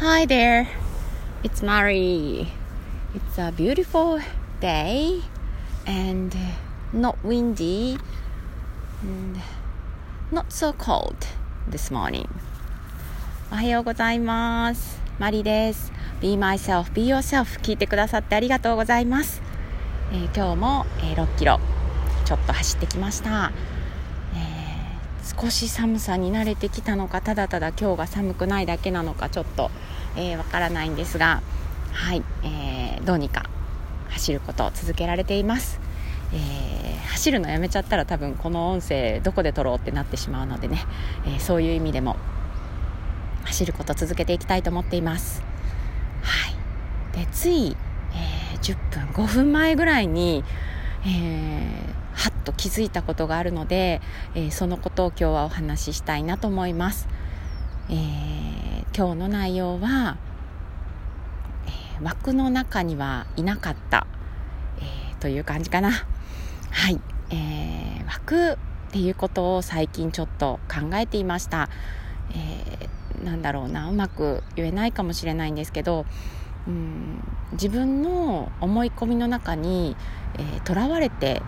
Hi there, it's Mari. It's a beautiful day and not windy and not so cold this morning. おはようございます。マリです。Be myself, be yourself 聞いてくださってありがとうございます。えー今日も、えー6キロちょっと走ってきました。少し寒さに慣れてきたのかただただ今日が寒くないだけなのかちょっと、えーわからないんですがはい、えーどうにか走ることを続けられています、えー走るのやめちゃったら多分この音声どこで撮ろうってなってしまうのでね、えーそういう意味でも走ること続けていきたいと思っています。はい。でつい、えー10分5分前ぐらいに、えーはっと気づいたことがあるので、えーそのことを今日はお話ししたいなと思います、えー今日の内容は、えー枠の中にはいなかった、えーという感じかな。はい、えー枠っていうことを最近ちょっと考えていました、えーなんだろうな。うまく言えないかもしれないんですけどうん自分の思い込みの中にとら、われて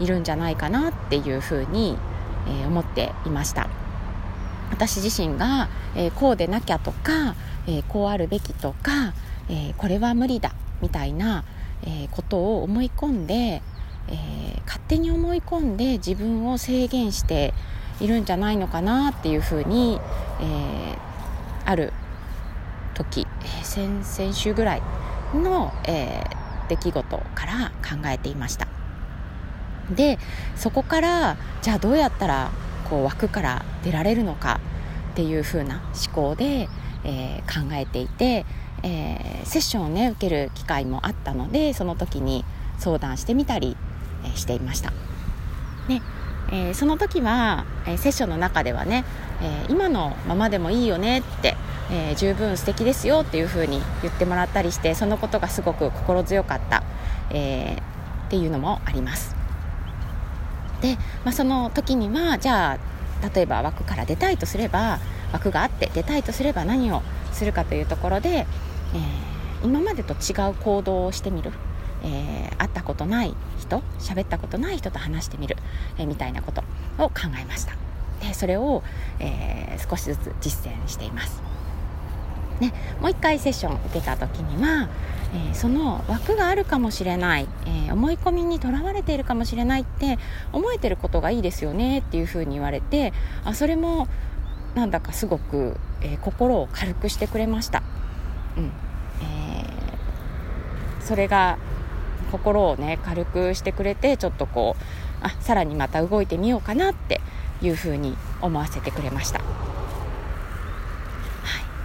いるんじゃないかなっていうふうに、えー思っていました。私自身が、えーこうでなきゃとか、えーこうあるべきとか、えーこれは無理だみたいな、えことを思い込んで、え勝手に思い込んで自分を制限しているんじゃないのかなっていうふうに、えある時、え先々週ぐらいの、え出来事から考えていました。でそこからじゃあどうやったらこう枠から出られるのかっていう風な思考で、えー考えていて、えーセッションをね受ける機会もあったのでその時に相談してみたり、えーしていました。ねえーその時は、えーセッションの中ではね、えー今のままでもいいよねって、えー十分素敵ですよっていう風に言ってもらったりしてそのことがすごく心強かった、えーっていうのもありますで、まあ、その時にはじゃあ例えば枠から出たいとすれば枠があって出たいとすれば何をするかというところで、えー今までと違う行動をしてみる、えー会ったことない人喋ったことない人と話してみる、えーみたいなことを考えました。でそれを、えー少しずつ実践しています。ね、もう一回セッション受けた時には、えーその枠があるかもしれない、えー思い込みにとらわれているかもしれないって思えてることがいいですよねっていうふうに言われてあそれもなんだかすごく、えー心を軽くしてくれました、うん。えそれが心をね軽くしてくれてちょっとこうあさらにまた動いてみようかなっていうふうに思わせてくれました。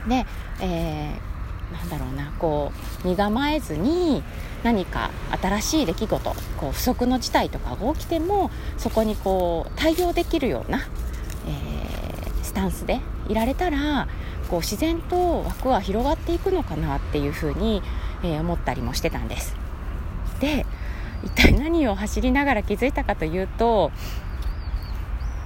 で、えーなんだろうなこう身構えずに何か新しい出来事こう不測の事態とかが起きてもそこにこう対応できるような、えースタンスでいられたらこう自然と枠は広がっていくのかなっていうふうに、えー思ったりもしてたんです。で一体何を走りながら気づいたかというと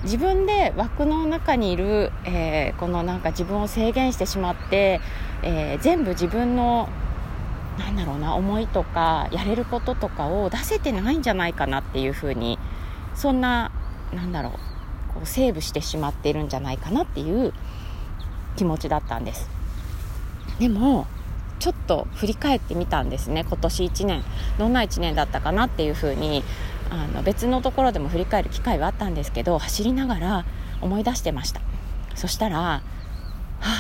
自分で枠の中にいる、えーこのなんか自分を制限してしまって、えー全部自分のなんだろうな思いとかやれることとかを出せてないんじゃないかなっていうふうにそんななんだろうこうセーブしてしまっているんじゃないかなっていう気持ちだったんです。でもちょっと振り返ってみたんですね今年1年。どんな1年だったかなっていうふうにあの別のところでも振り返る機会はあったんですけど走りながら思い出してました。そしたらは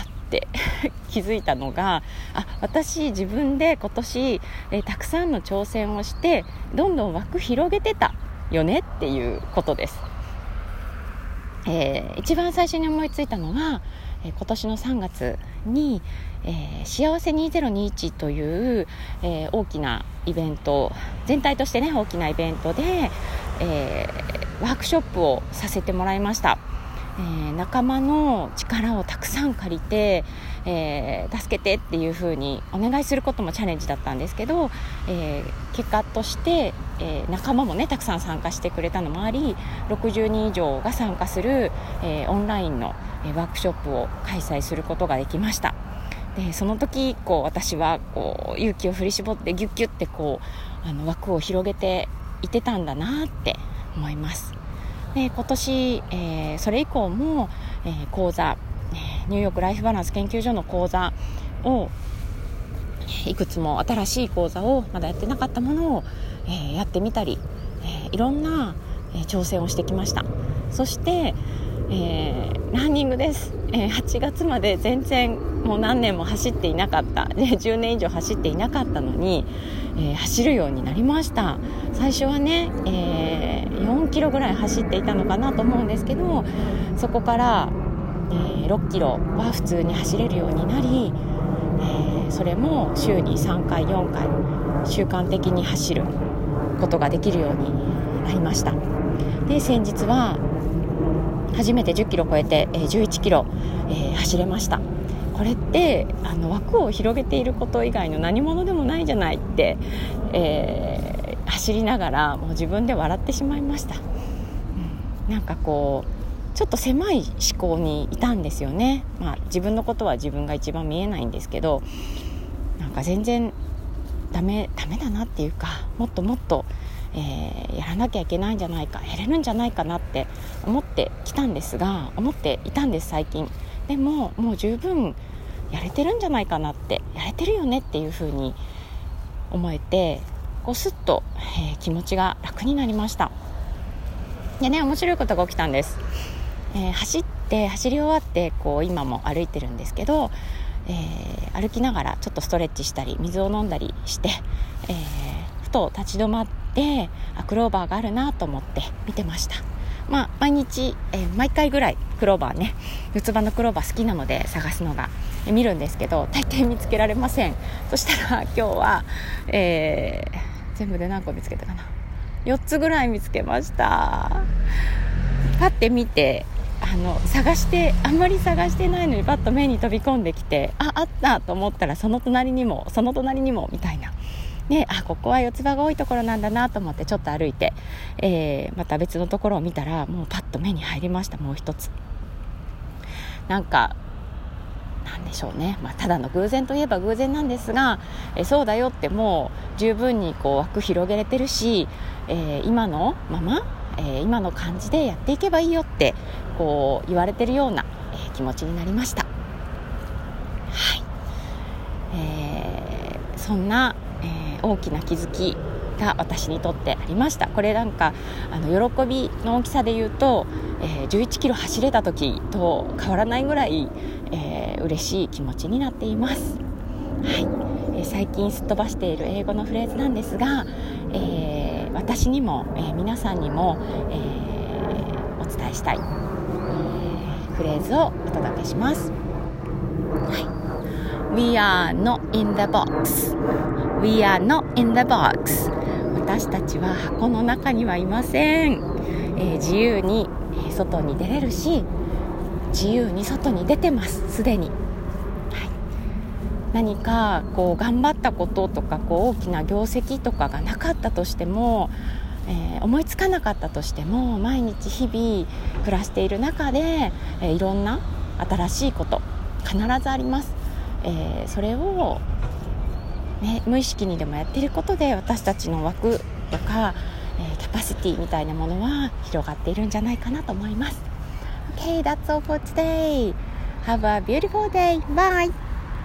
っって 気づいたのがあ私自分で今年、えたくさんの挑戦をしてどんどん枠広げてたよねっていうことです。えー一番最初に思いついたのは、えー今年の3月に、えー幸せ2021という、えー大きなイベント全体としてね大きなイベントで、えーワークショップをさせてもらいました、えー仲間の力をたくさん借りて、えー助けてっていう風にお願いすることもチャレンジだったんですけど、えー結果として、えー仲間もねたくさん参加してくれたのもあり60人以上が参加する、えーオンラインの、えワークショップを開催することができました。でその時こう私はこう勇気を振り絞ってギュッギュッてこうあの枠を広げていてたんだなって思います。で今年、えー、それ以降も、えー、講座ニューヨークライフバランス研究所の講座をいくつも新しい講座をまだやってなかったものを、えー、やってみたり、えいろんな、え挑戦をしてきました。そして、えランニングです、え8月まで全然もう何年も走っていなかった。で10年以上走っていなかったのに、え走るようになりました。最初はね、えキロぐらい走っていたのかなと思うんですけどそこからえー、6キロは普通に走れるようになり、えー、それも週に3回4回習慣的に走ることができるようになりました。で先日は初めて1 0キロ超えて、えー、11キロ、えー、走れました。これってあの枠を広げていること以外の何者でもないじゃないって、えー、走りながらもう自分で笑ってしまいました、うん、なんかこうちょっと狭い思考にいたんですよね、まあ、自分のことは自分が一番見えないんですけどなんか全然ダメダメだなっていうかもっともっと、えー、やらなきゃいけないんじゃないかやれるんじゃないかなって思ってきたんですが思っていたんです最近。でももう十分やれてるんじゃないかなってやれてるよねっていうふうに思えてこうスッと、えー、気持ちが楽になりました。でね面白いことが起きたんです。えー、走って走り終わってこう今も歩いてるんですけど、えー、歩きながらちょっとストレッチしたり水を飲んだりして、えー、ふと立ち止まってあクローバーがあるなと思って見てました。まあ毎日、えー、毎回ぐらいクローバーね四つ葉のクローバー好きなので探すのが、見るんですけど大抵見つけられません。そしたら今日は、え全部で何個見つけたかな？4つぐらい見つけました。パッて見てあの探してあんまり探してないのにパッと目に飛び込んできてああったと思ったらその隣にもその隣にもみたいな。ね、あここは四つ葉が多いところなんだなと思ってちょっと歩いて、えー、また別のところを見たらもうパッと目に入りましたもう一つ。なんかなんでしょうね、まあ、ただの偶然といえば偶然なんですが、えそうだよってもう十分にこう枠広げれてるし、えー、今のままえー、今の感じでやっていけばいいよってこう言われてるような、えー、気持ちになりました。はい。えー、そんな、え大きな気づきが私にとってありました。これなんかあの喜びの大きさで言うと、えー、11キロ走れた時と変わらないぐらい、えー、嬉しい気持ちになっています。はいえー、最近すっ飛ばしている英語のフレーズなんですが、えー私にも、えー、皆さんにも、えー、お伝えしたい、えー、フレーズをお届けします。はい、We are not in the box. We are not in the box. 私たちは箱の中にはいません。え自由に外に出れるし、自由に外に出てます、すでに。何かこう頑張ったこととかこう大きな業績とかがなかったとしても、えー、思いつかなかったとしても毎日日々暮らしている中で、えー、いろんな新しいこと必ずあります、えー、それを、ね、無意識にでもやっていることで私たちの枠とか、えキャパシティみたいなものは広がっているんじゃないかなと思います。Okay, that's all for today. Have a beautiful day. Bye.